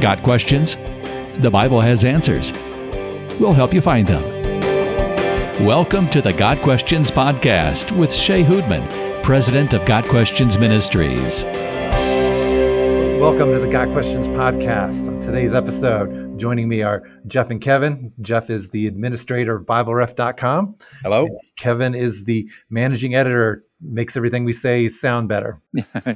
Got questions? The Bible has answers. We'll help you find them. Welcome to the Got Questions Podcast with Shea Houdmann, President of Got Questions Ministries. Welcome to the Got Questions Podcast. On today's episode, joining me are Jeff and Kevin. Jeff is the administrator of BibleRef.com. Hello. Kevin is the managing editor, makes everything we say sound better.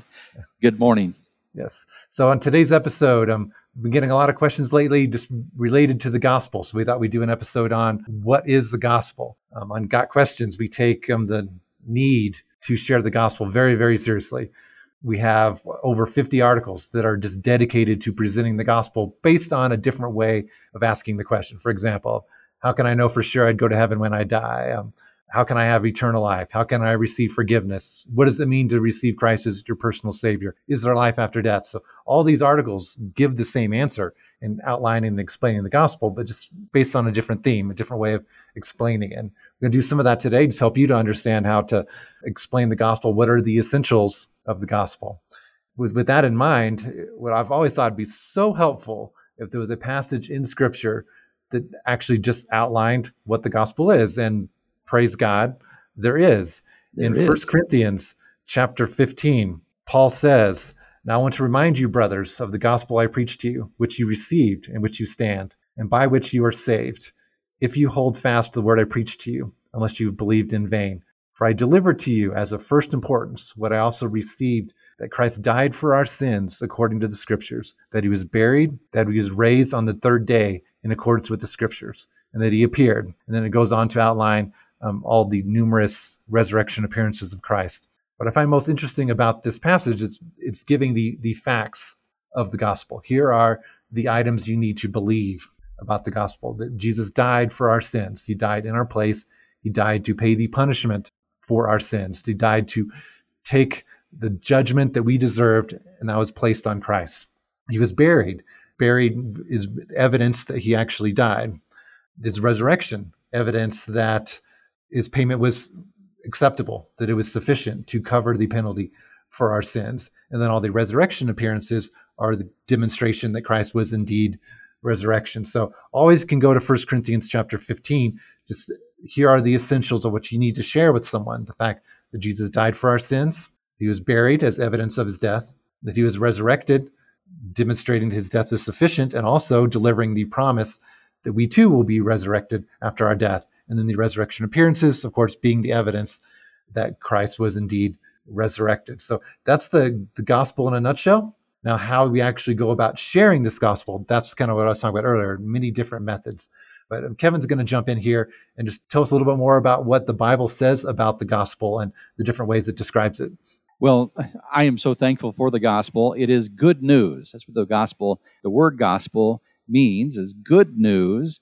Good morning. Yes. So on today's episode, um, we've been getting a lot of questions lately just related to the gospel. So we thought we'd do an episode on what is the gospel. Um, on Got Questions, we take um, the need to share the gospel very, very seriously. We have over 50 articles that are just dedicated to presenting the gospel based on a different way of asking the question. For example, how can I know for sure I'd go to heaven when I die? Um, how can I have eternal life? How can I receive forgiveness? What does it mean to receive Christ as your personal Savior? Is there life after death? So, all these articles give the same answer in outlining and explaining the gospel, but just based on a different theme, a different way of explaining it. And we're going to do some of that today to help you to understand how to explain the gospel. What are the essentials of the gospel? With, with that in mind, what I've always thought would be so helpful if there was a passage in Scripture that actually just outlined what the gospel is and praise God, there is. There in First Corinthians chapter 15, Paul says, Now I want to remind you, brothers, of the gospel I preached to you, which you received, and which you stand, and by which you are saved, if you hold fast to the word I preached to you, unless you have believed in vain. For I delivered to you as of first importance what I also received that Christ died for our sins according to the scriptures, that he was buried, that he was raised on the third day in accordance with the scriptures, and that he appeared. And then it goes on to outline um, all the numerous resurrection appearances of Christ. What I find most interesting about this passage is it's giving the, the facts of the gospel. Here are the items you need to believe about the gospel that Jesus died for our sins. He died in our place. He died to pay the punishment for our sins. He died to take the judgment that we deserved, and that was placed on Christ. He was buried. Buried is evidence that he actually died. His resurrection, evidence that his payment was acceptable, that it was sufficient to cover the penalty for our sins. And then all the resurrection appearances are the demonstration that Christ was indeed resurrection. So always can go to 1 Corinthians chapter 15. Just here are the essentials of what you need to share with someone. The fact that Jesus died for our sins, he was buried as evidence of his death, that he was resurrected, demonstrating that his death was sufficient, and also delivering the promise that we too will be resurrected after our death and then the resurrection appearances, of course, being the evidence that Christ was indeed resurrected. So that's the, the gospel in a nutshell. Now, how we actually go about sharing this gospel, that's kind of what I was talking about earlier, many different methods. But um, Kevin's going to jump in here and just tell us a little bit more about what the Bible says about the gospel and the different ways it describes it. Well, I am so thankful for the gospel. It is good news. That's what the gospel, the word gospel means, is good news.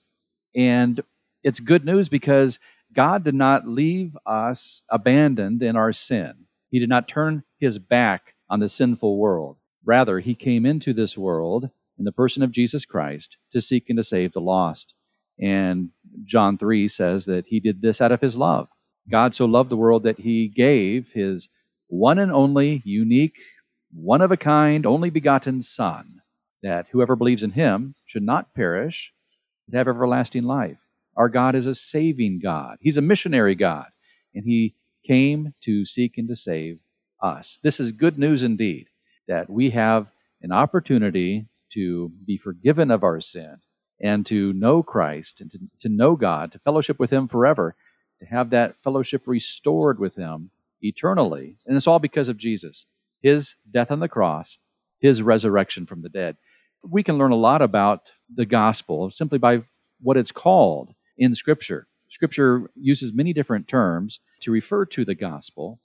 And it's good news because God did not leave us abandoned in our sin. He did not turn his back on the sinful world. Rather, he came into this world in the person of Jesus Christ to seek and to save the lost. And John 3 says that he did this out of his love. God so loved the world that he gave his one and only, unique, one of a kind, only begotten Son, that whoever believes in him should not perish, but have everlasting life. Our God is a saving God. He's a missionary God, and He came to seek and to save us. This is good news indeed that we have an opportunity to be forgiven of our sin and to know Christ and to, to know God, to fellowship with Him forever, to have that fellowship restored with Him eternally. And it's all because of Jesus, His death on the cross, His resurrection from the dead. We can learn a lot about the gospel simply by what it's called in Scripture. Scripture uses many different terms to refer to the gospel,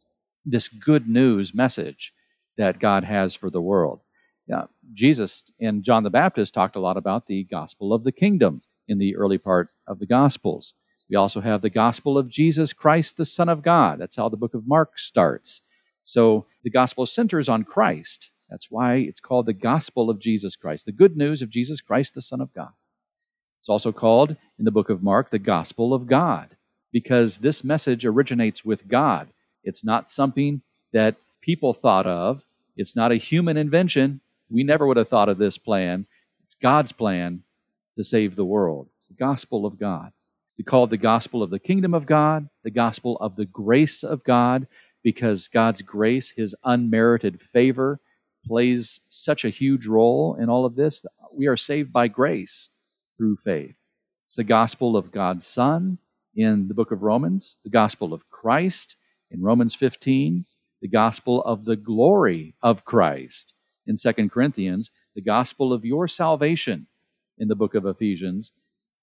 this good news message that God has for the world. Now, Jesus and John the Baptist talked a lot about the gospel of the kingdom in the early part of the Gospels. We also have the gospel of Jesus Christ, the Son of God. That's how the book of Mark starts. So the gospel centers on Christ. That's why it's called the gospel of Jesus Christ, the good news of Jesus Christ, the Son of God. It's also called in the book of Mark the gospel of God because this message originates with God. It's not something that people thought of, it's not a human invention. We never would have thought of this plan. It's God's plan to save the world. It's the gospel of God. We call it the gospel of the kingdom of God, the gospel of the grace of God, because God's grace, his unmerited favor, plays such a huge role in all of this. We are saved by grace through faith. It's the gospel of God's Son in the book of Romans, the gospel of Christ in Romans 15, the gospel of the glory of Christ in 2 Corinthians, the gospel of your salvation in the book of Ephesians,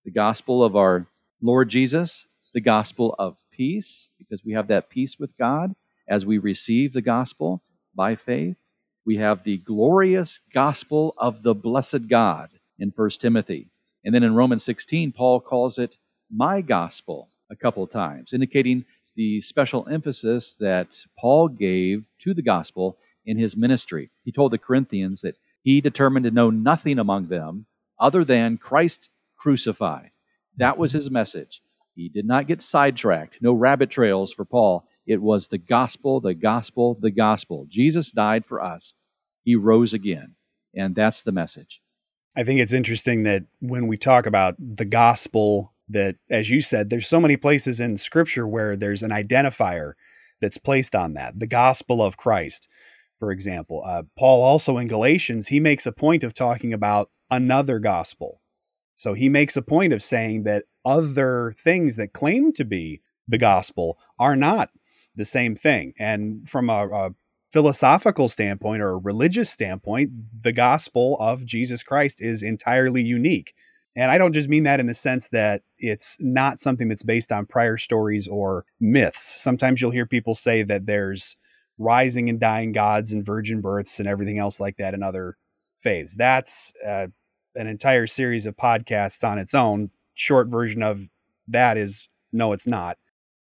the gospel of our Lord Jesus, the gospel of peace, because we have that peace with God as we receive the gospel by faith. We have the glorious gospel of the blessed God in 1 Timothy. And then in Romans 16, Paul calls it my gospel a couple times, indicating the special emphasis that Paul gave to the gospel in his ministry. He told the Corinthians that he determined to know nothing among them other than Christ crucified. That was his message. He did not get sidetracked, no rabbit trails for Paul. It was the gospel, the gospel, the gospel. Jesus died for us, he rose again. And that's the message. I think it's interesting that when we talk about the gospel, that as you said, there's so many places in scripture where there's an identifier that's placed on that. The gospel of Christ, for example. Uh, Paul also in Galatians, he makes a point of talking about another gospel. So he makes a point of saying that other things that claim to be the gospel are not the same thing. And from a, a philosophical standpoint or a religious standpoint, the gospel of Jesus Christ is entirely unique. And I don't just mean that in the sense that it's not something that's based on prior stories or myths. Sometimes you'll hear people say that there's rising and dying gods and virgin births and everything else like that in other faiths. That's uh, an entire series of podcasts on its own. Short version of that is no, it's not.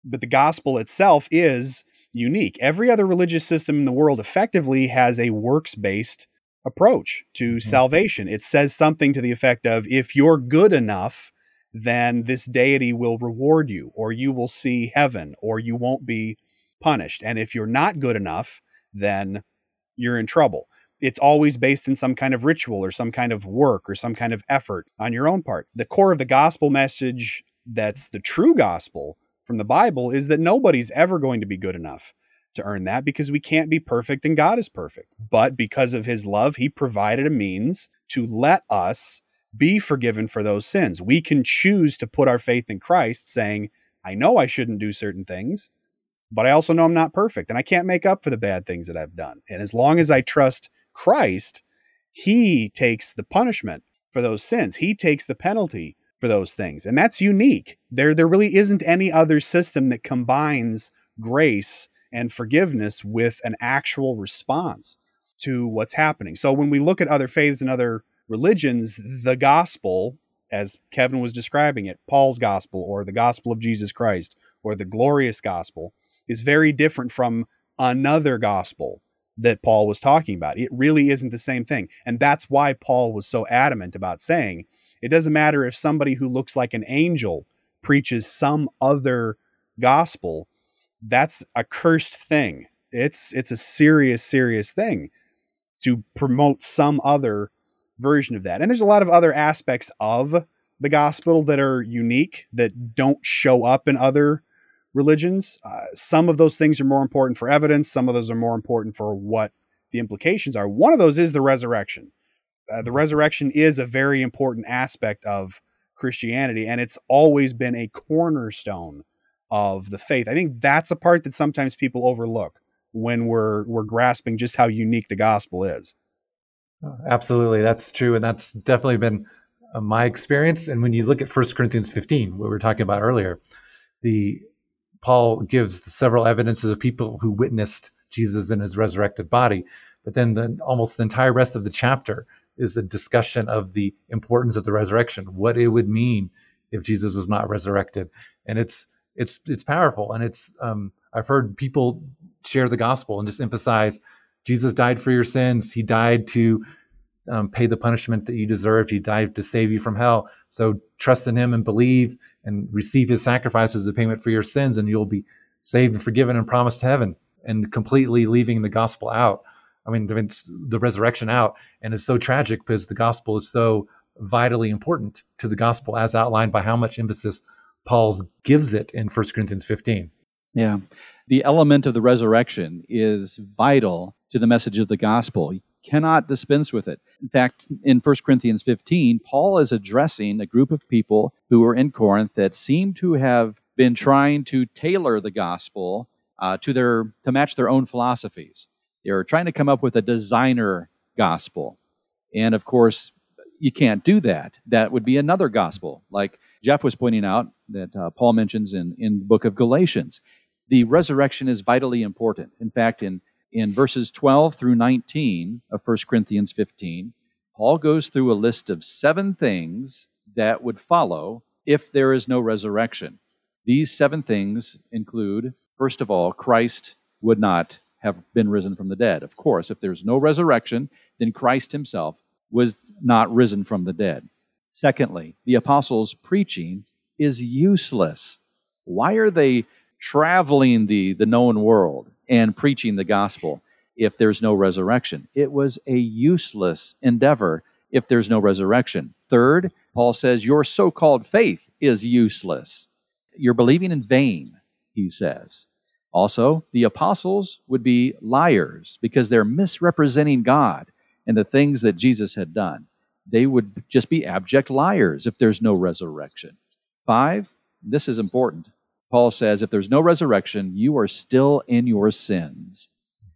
But the gospel itself is unique. Every other religious system in the world effectively has a works based approach to mm-hmm. salvation. It says something to the effect of if you're good enough, then this deity will reward you, or you will see heaven, or you won't be punished. And if you're not good enough, then you're in trouble it's always based in some kind of ritual or some kind of work or some kind of effort on your own part. The core of the gospel message that's the true gospel from the Bible is that nobody's ever going to be good enough to earn that because we can't be perfect and God is perfect. But because of his love, he provided a means to let us be forgiven for those sins. We can choose to put our faith in Christ, saying, I know I shouldn't do certain things, but I also know I'm not perfect and I can't make up for the bad things that I've done. And as long as I trust Christ, he takes the punishment for those sins. He takes the penalty for those things. And that's unique. There there really isn't any other system that combines grace and forgiveness with an actual response to what's happening. So when we look at other faiths and other religions, the gospel as Kevin was describing it, Paul's gospel or the gospel of Jesus Christ or the glorious gospel is very different from another gospel that Paul was talking about. It really isn't the same thing. And that's why Paul was so adamant about saying it doesn't matter if somebody who looks like an angel preaches some other gospel, that's a cursed thing. It's it's a serious serious thing to promote some other version of that. And there's a lot of other aspects of the gospel that are unique that don't show up in other religions. Uh, some of those things are more important for evidence, some of those are more important for what the implications are. One of those is the resurrection. Uh, the resurrection is a very important aspect of Christianity, and it's always been a cornerstone of the faith. I think that's a part that sometimes people overlook when we're we're grasping just how unique the gospel is. Uh, absolutely, that's true, and that's definitely been uh, my experience. And when you look at First Corinthians 15, what we were talking about earlier, the Paul gives several evidences of people who witnessed Jesus in his resurrected body. But then the, almost the entire rest of the chapter is a discussion of the importance of the resurrection, what it would mean if Jesus was not resurrected. And it's it's it's powerful. And it's um, I've heard people share the gospel and just emphasize Jesus died for your sins. He died to um, pay the punishment that you deserved. He died to save you from hell. So trust in him and believe and receive his sacrifice as a payment for your sins, and you'll be saved and forgiven and promised heaven. And completely leaving the gospel out I mean, the resurrection out, and it's so tragic because the gospel is so vitally important to the gospel as outlined by how much emphasis Paul gives it in 1 Corinthians 15. Yeah. The element of the resurrection is vital to the message of the gospel. You cannot dispense with it. In fact, in 1 Corinthians 15, Paul is addressing a group of people who were in Corinth that seem to have been trying to tailor the gospel uh, to their to match their own philosophies. They're trying to come up with a designer gospel, and of course, you can't do that. That would be another gospel, like Jeff was pointing out that uh, Paul mentions in in the book of Galatians. The resurrection is vitally important. In fact, in in verses 12 through 19 of 1 Corinthians 15, Paul goes through a list of seven things that would follow if there is no resurrection. These seven things include, first of all, Christ would not have been risen from the dead. Of course, if there's no resurrection, then Christ himself was not risen from the dead. Secondly, the apostles' preaching is useless. Why are they traveling the, the known world and preaching the gospel if there's no resurrection? It was a useless endeavor if there's no resurrection. Third, Paul says, Your so called faith is useless. You're believing in vain, he says. Also, the apostles would be liars because they're misrepresenting God and the things that Jesus had done. They would just be abject liars if there's no resurrection. Five, this is important. Paul says, if there's no resurrection, you are still in your sins.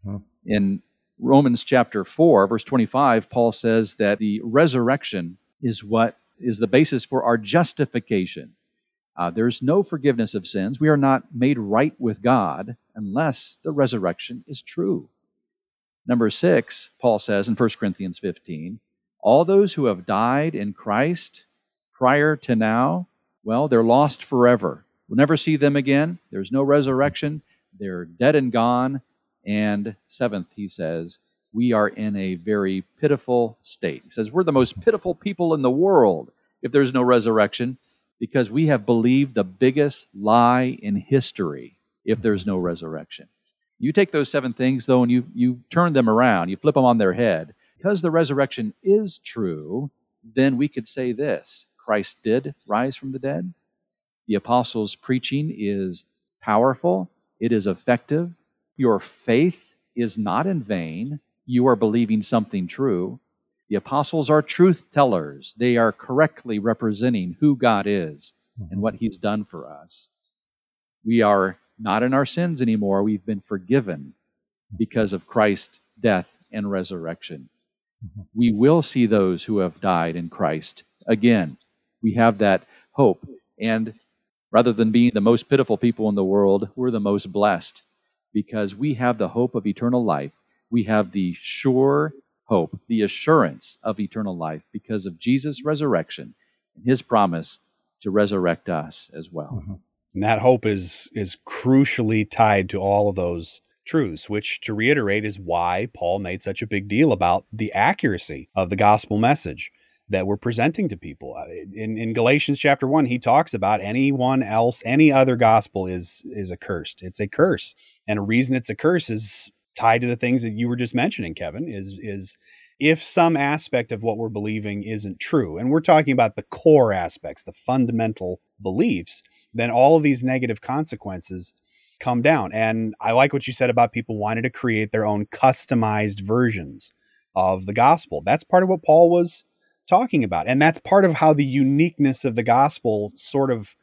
Mm-hmm. In Romans chapter 4, verse 25, Paul says that the resurrection is what is the basis for our justification. Uh, there's no forgiveness of sins. We are not made right with God unless the resurrection is true. Number six, Paul says in 1 Corinthians 15, all those who have died in Christ prior to now, well, they're lost forever. We'll never see them again. There's no resurrection. They're dead and gone. And seventh, he says, we are in a very pitiful state. He says, We're the most pitiful people in the world if there's no resurrection because we have believed the biggest lie in history if mm-hmm. there's no resurrection. You take those seven things, though, and you, you turn them around, you flip them on their head. Because the resurrection is true, then we could say this Christ did rise from the dead. The apostles' preaching is powerful, it is effective. Your faith is not in vain. You are believing something true. The apostles are truth tellers. They are correctly representing who God is and what He's done for us. We are not in our sins anymore. We've been forgiven because of Christ's death and resurrection. We will see those who have died in Christ again. We have that hope. And rather than being the most pitiful people in the world, we're the most blessed because we have the hope of eternal life. We have the sure hope, the assurance of eternal life because of Jesus' resurrection and his promise to resurrect us as well. Mm-hmm. And that hope is is crucially tied to all of those truths, which to reiterate is why Paul made such a big deal about the accuracy of the gospel message that we're presenting to people. Uh, in, in Galatians chapter 1, he talks about anyone else, any other gospel is is accursed. It's a curse. And a reason it's a curse is tied to the things that you were just mentioning, Kevin, is is if some aspect of what we're believing isn't true, and we're talking about the core aspects, the fundamental beliefs, then all of these negative consequences come down. And I like what you said about people wanting to create their own customized versions of the gospel. That's part of what Paul was talking about. And that's part of how the uniqueness of the gospel sort of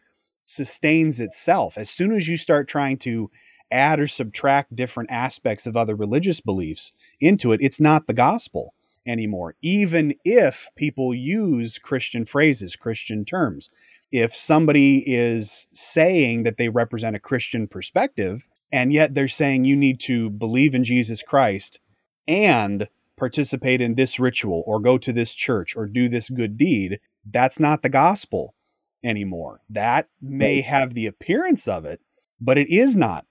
sustains itself. As soon as you start trying to add or subtract different aspects of other religious beliefs into it, it's not the gospel anymore, even if people use Christian phrases, Christian terms. If somebody is saying that they represent a Christian perspective, and yet they're saying you need to believe in Jesus Christ and participate in this ritual or go to this church or do this good deed, that's not the gospel anymore. That may have the appearance of it, but it is not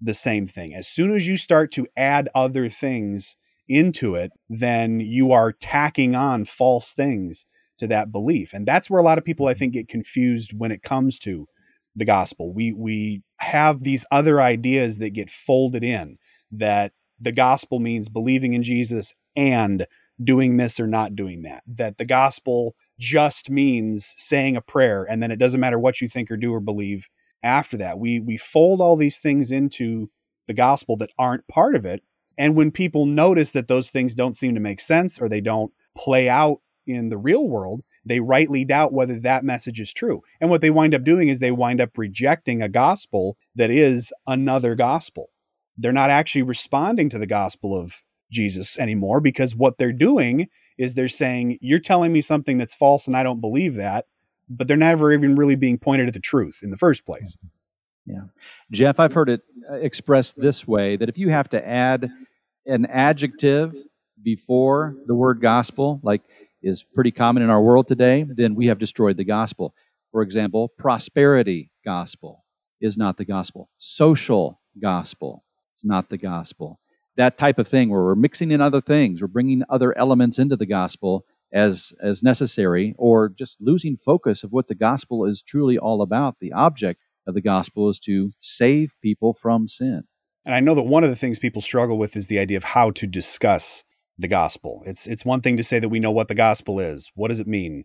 the same thing. As soon as you start to add other things into it, then you are tacking on false things to that belief. And that's where a lot of people I think get confused when it comes to the gospel. We we have these other ideas that get folded in that the gospel means believing in Jesus and doing this or not doing that. That the gospel just means saying a prayer and then it doesn't matter what you think or do or believe after that. We we fold all these things into the gospel that aren't part of it. And when people notice that those things don't seem to make sense or they don't play out in the real world, they rightly doubt whether that message is true. And what they wind up doing is they wind up rejecting a gospel that is another gospel. They're not actually responding to the gospel of Jesus anymore because what they're doing is they're saying, You're telling me something that's false and I don't believe that. But they're never even really being pointed at the truth in the first place. Yeah. Jeff, I've heard it uh, expressed this way that if you have to add an adjective before the word gospel, like is pretty common in our world today, then we have destroyed the gospel. For example, prosperity gospel is not the gospel. Social gospel is not the gospel. That type of thing where we're mixing in other things, we're bringing other elements into the gospel as as necessary or just losing focus of what the gospel is truly all about. The object of the gospel is to save people from sin. And I know that one of the things people struggle with is the idea of how to discuss the gospel. It's it's one thing to say that we know what the gospel is. What does it mean?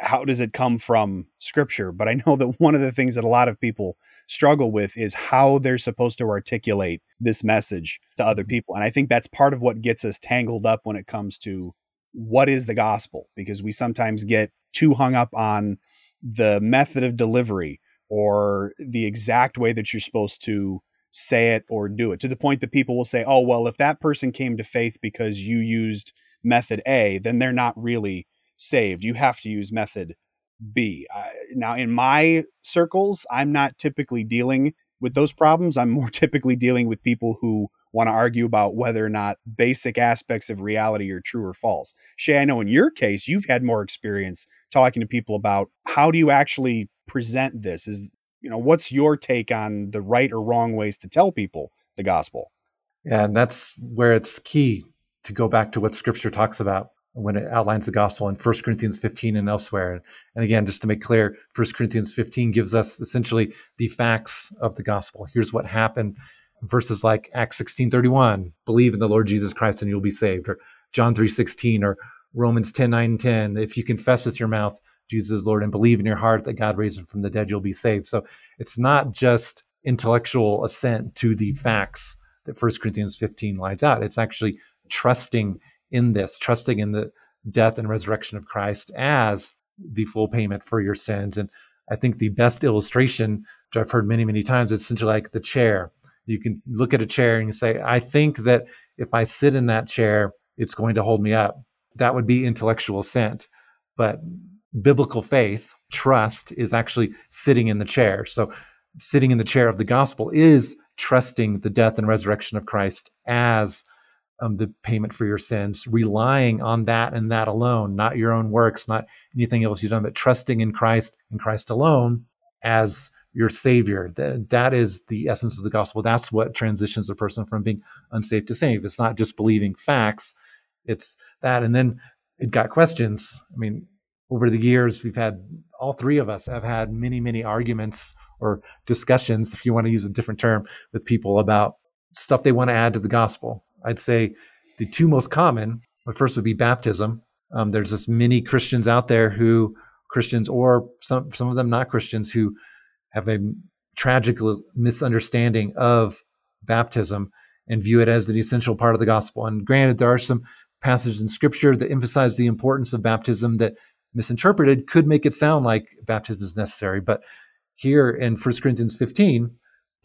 How does it come from scripture? But I know that one of the things that a lot of people struggle with is how they're supposed to articulate this message to other mm-hmm. people. And I think that's part of what gets us tangled up when it comes to what is the gospel because we sometimes get too hung up on the method of delivery or the exact way that you're supposed to say it or do it to the point that people will say, oh, well, if that person came to faith because you used method A, then they're not really saved. You have to use method B. Uh, now, in my circles, I'm not typically dealing with those problems. I'm more typically dealing with people who want to argue about whether or not basic aspects of reality are true or false. Shea, I know in your case, you've had more experience talking to people about how do you actually present this? Is you know what's your take on the right or wrong ways to tell people the gospel yeah and that's where it's key to go back to what scripture talks about when it outlines the gospel in 1 corinthians 15 and elsewhere and again just to make clear 1 corinthians 15 gives us essentially the facts of the gospel here's what happened verses like acts 16:31, believe in the lord jesus christ and you'll be saved or john 3:16 or romans 10 9 and 10 if you confess with your mouth Jesus is Lord and believe in your heart that God raised him from the dead, you'll be saved. So it's not just intellectual assent to the facts that 1 Corinthians 15 lines out. It's actually trusting in this, trusting in the death and resurrection of Christ as the full payment for your sins. And I think the best illustration, which I've heard many, many times, is essentially like the chair. You can look at a chair and say, I think that if I sit in that chair, it's going to hold me up. That would be intellectual assent. But biblical faith, trust, is actually sitting in the chair. So, sitting in the chair of the gospel is trusting the death and resurrection of Christ as um, the payment for your sins, relying on that and that alone, not your own works, not anything else you've done, but trusting in Christ and Christ alone as your savior. That, that is the essence of the gospel. That's what transitions a person from being unsafe to saved. It's not just believing facts, it's that. And then it got questions. I mean, over the years, we've had all three of us have had many, many arguments or discussions, if you want to use a different term, with people about stuff they want to add to the gospel. I'd say the two most common, the first would be baptism. Um, there's just many Christians out there who Christians or some some of them not Christians who have a tragic misunderstanding of baptism and view it as an essential part of the gospel. And granted, there are some passages in Scripture that emphasize the importance of baptism that misinterpreted could make it sound like baptism is necessary. But here in 1 Corinthians 15,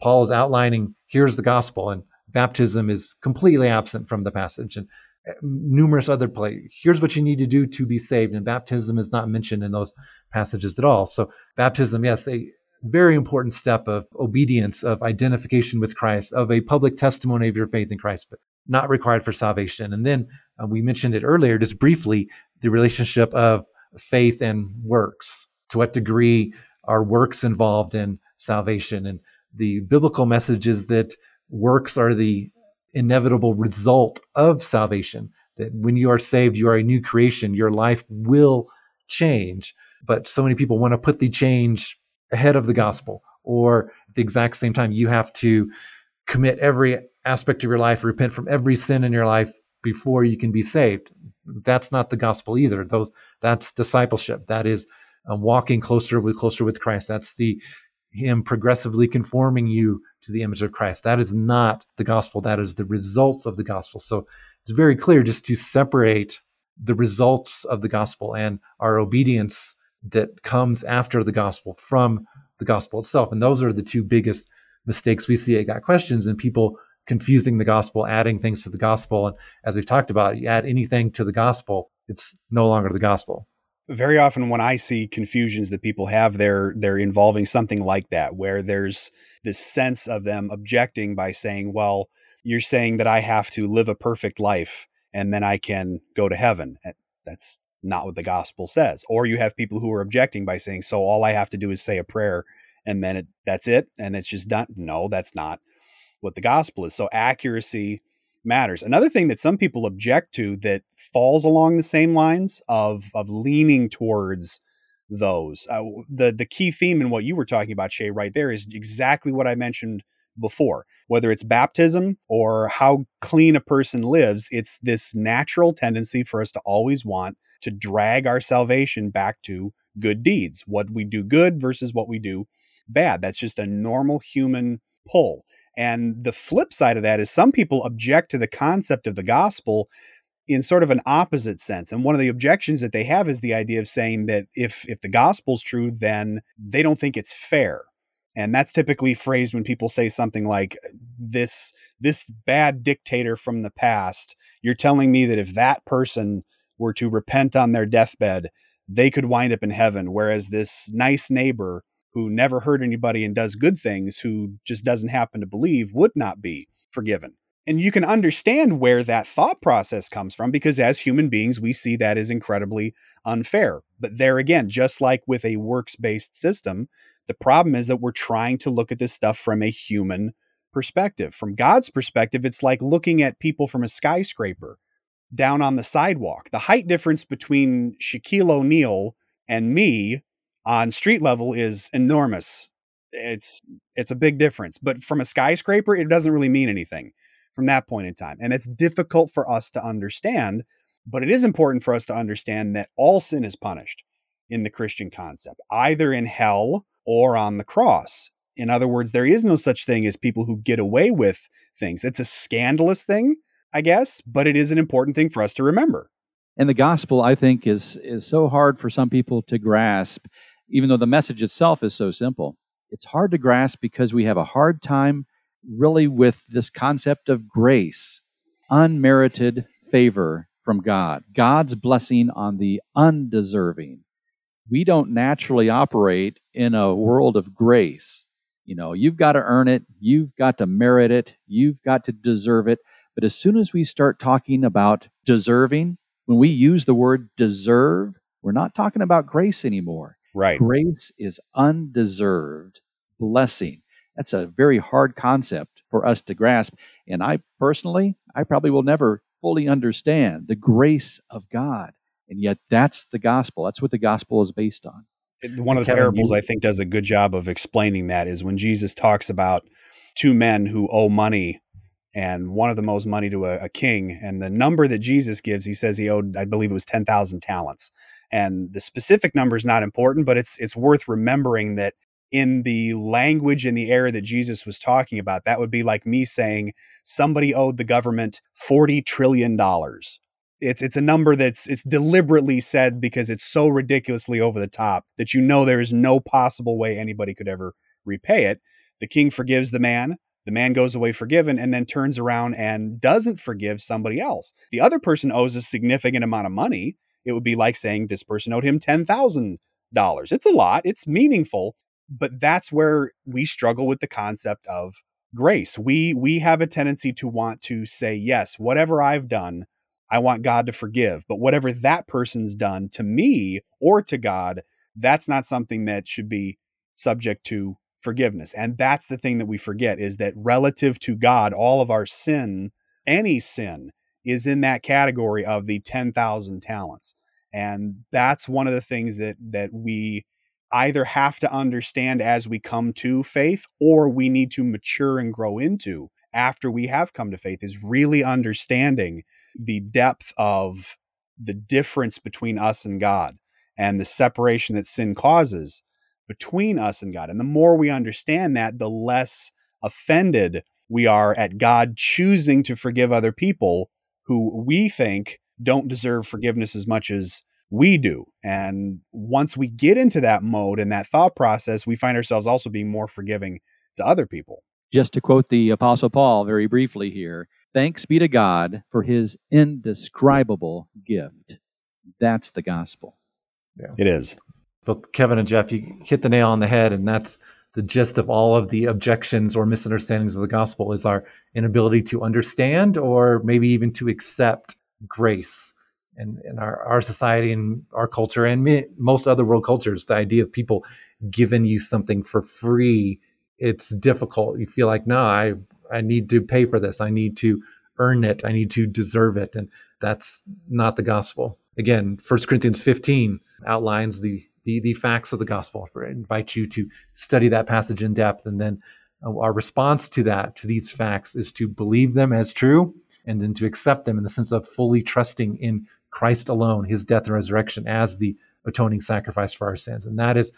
Paul is outlining here's the gospel, and baptism is completely absent from the passage. And eh, numerous other places. Here's what you need to do to be saved, and baptism is not mentioned in those passages at all. So, baptism, yes, a very important step of obedience, of identification with Christ, of a public testimony of your faith in Christ, but not required for salvation. And then uh, we mentioned it earlier, just briefly, the relationship of faith and works. To what degree are works involved in salvation? And the biblical message is that works are the inevitable result of salvation. That when you are saved, you are a new creation. Your life will change. But so many people want to put the change ahead of the gospel, or at the exact same time, you have to commit every aspect of your life, repent from every sin in your life before you can be saved. That's not the gospel either. Those that's discipleship. That is um, walking closer with closer with Christ. That's the him progressively conforming you to the image of Christ. That is not the gospel. That is the results of the gospel. So it's very clear just to separate the results of the gospel and our obedience that comes after the gospel from the gospel itself. And those are the two biggest mistakes we see at Got Questions and people confusing the gospel, adding things to the gospel. And as we've talked about, you add anything to the gospel, it's no longer the gospel. Very often when I see confusions that people have, they're they're involving something like that, where there's this sense of them objecting by saying, Well, you're saying that I have to live a perfect life and then I can go to heaven. Eh, that's not what the gospel says. Or you have people who are objecting by saying, so all I have to do is say a prayer and then it, that's it and it's just done. No, that's not what the gospel is. So accuracy matters. Another thing that some people object to that falls along the same lines of of leaning towards those. Uh, the the key theme in what you were talking about, Shea, right there is exactly what I mentioned before. Whether it's baptism or how clean a person lives, it's this natural tendency for us to always want to drag our salvation back to good deeds, what we do good versus what we do bad. That's just a normal human pull. And the flip side of that is some people object to the concept of the gospel in sort of an opposite sense. And one of the objections that they have is the idea of saying that if if the gospel's true, then they don't think it's fair. And that's typically phrased when people say something like this this bad dictator from the past, you're telling me that if that person were to repent on their deathbed, they could wind up in heaven. Whereas this nice neighbor who never hurt anybody and does good things, who just doesn't happen to believe, would not be forgiven. And you can understand where that thought process comes from because as human beings, we see that as incredibly unfair. But there again, just like with a works based system, the problem is that we're trying to look at this stuff from a human perspective. From God's perspective, it's like looking at people from a skyscraper down on the sidewalk. The height difference between Shaquille O'Neal and me on street level is enormous. It's it's a big difference, but from a skyscraper, it doesn't really mean anything from that point in time. And it's difficult for us to understand, but it is important for us to understand that all sin is punished in the Christian concept, either in hell or on the cross. In other words, there is no such thing as people who get away with things. It's a scandalous thing, I guess, but it is an important thing for us to remember. And the gospel, I think, is is so hard for some people to grasp, even though the message itself is so simple. It's hard to grasp because we have a hard time really with this concept of grace, unmerited favor from God, God's blessing on the undeserving. We don't naturally operate in a world of grace. You know, you've got to earn it, you've got to merit it, you've got to deserve it. But as soon as we start talking about deserving, when we use the word deserve, we're not talking about grace anymore. Right. Grace is undeserved blessing. That's a very hard concept for us to grasp. And I personally, I probably will never fully understand the grace of God. And yet that's the gospel. That's what the gospel is based on. One of the Kevin, parables you, I think does a good job of explaining that is when Jesus talks about two men who owe money and one of them owes money to a, a, king. And the number that Jesus gives, he says he owed, I believe it was 10,000 talents. And the specific number is not important, but it's it's worth remembering that in the language in the era that Jesus was talking about, that would be like me saying somebody owed the government 40 trillion dollars. It's it's a number that's it's deliberately said because it's so ridiculously over the top that you know there is no possible way anybody could ever repay it. The king forgives the man the man goes away forgiven and then turns around and doesn't forgive somebody else. The other person owes a significant amount of money. It would be like saying this person owed him $10,000. It's a lot, it's meaningful, but that's where we struggle with the concept of grace. We we have a tendency to want to say, yes, whatever I've done, I want God to forgive. But whatever that person's done to me or to God, that's not something that should be subject to forgiveness. And that's the thing that we forget is that relative to God, all of our sin, any sin, is in that category of the 10,000 talents. And that's one of the things that that we either have to understand as we come to faith or we need to mature and grow into after we have come to faith is really understanding the depth of the difference between us and God and the separation that sin causes between us and God. And the more we understand that, the less offended we are at God choosing to forgive other people who we think don't deserve forgiveness as much as we do. And once we get into that mode and that thought process, we find ourselves also being more forgiving to other people. Just to quote the Apostle Paul very briefly here thanks be to God for his indescribable gift. That's the gospel. Yeah. It is. Both Kevin and Jeff, you hit the nail on the head, and that's the gist of all of the objections or misunderstandings of the gospel is our inability to understand or maybe even to accept grace in, in our, our society and our culture and me, most other world cultures, the idea of people giving you something for free, it's difficult. You feel like, no, I, I need to pay for this. I need to earn it. I need to deserve it. And that's not the gospel. Again, First Corinthians 15 outlines the, the, the facts of the gospel. I invite you to study that passage in depth. And then uh, our response to that, to these facts, is to believe them as true and then to accept them in the sense of fully trusting in Christ alone, his death and resurrection as the atoning sacrifice for our sins. And that is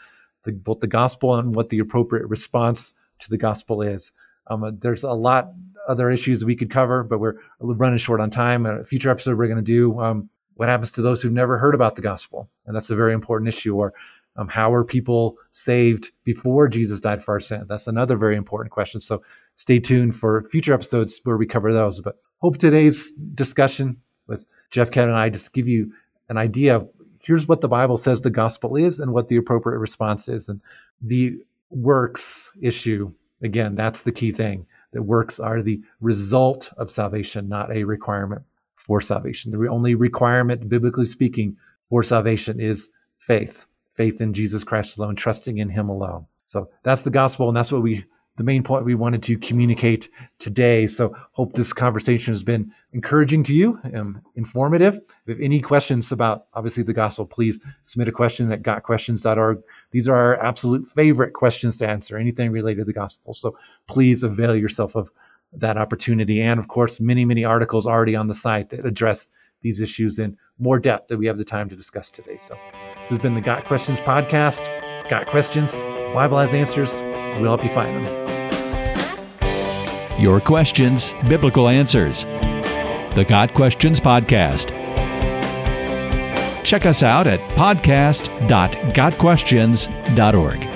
the, both the gospel and what the appropriate response to the gospel is. Um, uh, there's a lot other issues we could cover, but we're running short on time. A future episode we're going to do um, what happens to those who've never heard about the gospel, and that's a very important issue. Or um, how are people saved before Jesus died for our sins? That's another very important question. So stay tuned for future episodes where we cover those. But hope today's discussion with Jeff Kevin and I just give you an idea of here's what the Bible says the gospel is and what the appropriate response is. And the works issue, again, that's the key thing. That works are the result of salvation, not a requirement for salvation. The only requirement, biblically speaking, for salvation is faith faith in Jesus Christ alone, trusting in Him alone. So that's the gospel, and that's what we the main point we wanted to communicate today. So hope this conversation has been encouraging to you, and informative. If you have any questions about obviously the gospel, please submit a question at gotquestions.org. These are our absolute favorite questions to answer, anything related to the gospel. So please avail yourself of that opportunity. And of course, many, many articles already on the site that address these issues in more depth that we have the time to discuss today. So this has been the Got Questions podcast. Got questions? Bible has answers. We'll help you find them. Your questions, biblical answers. The Got Questions Podcast. Check us out at podcast.gotquestions.org.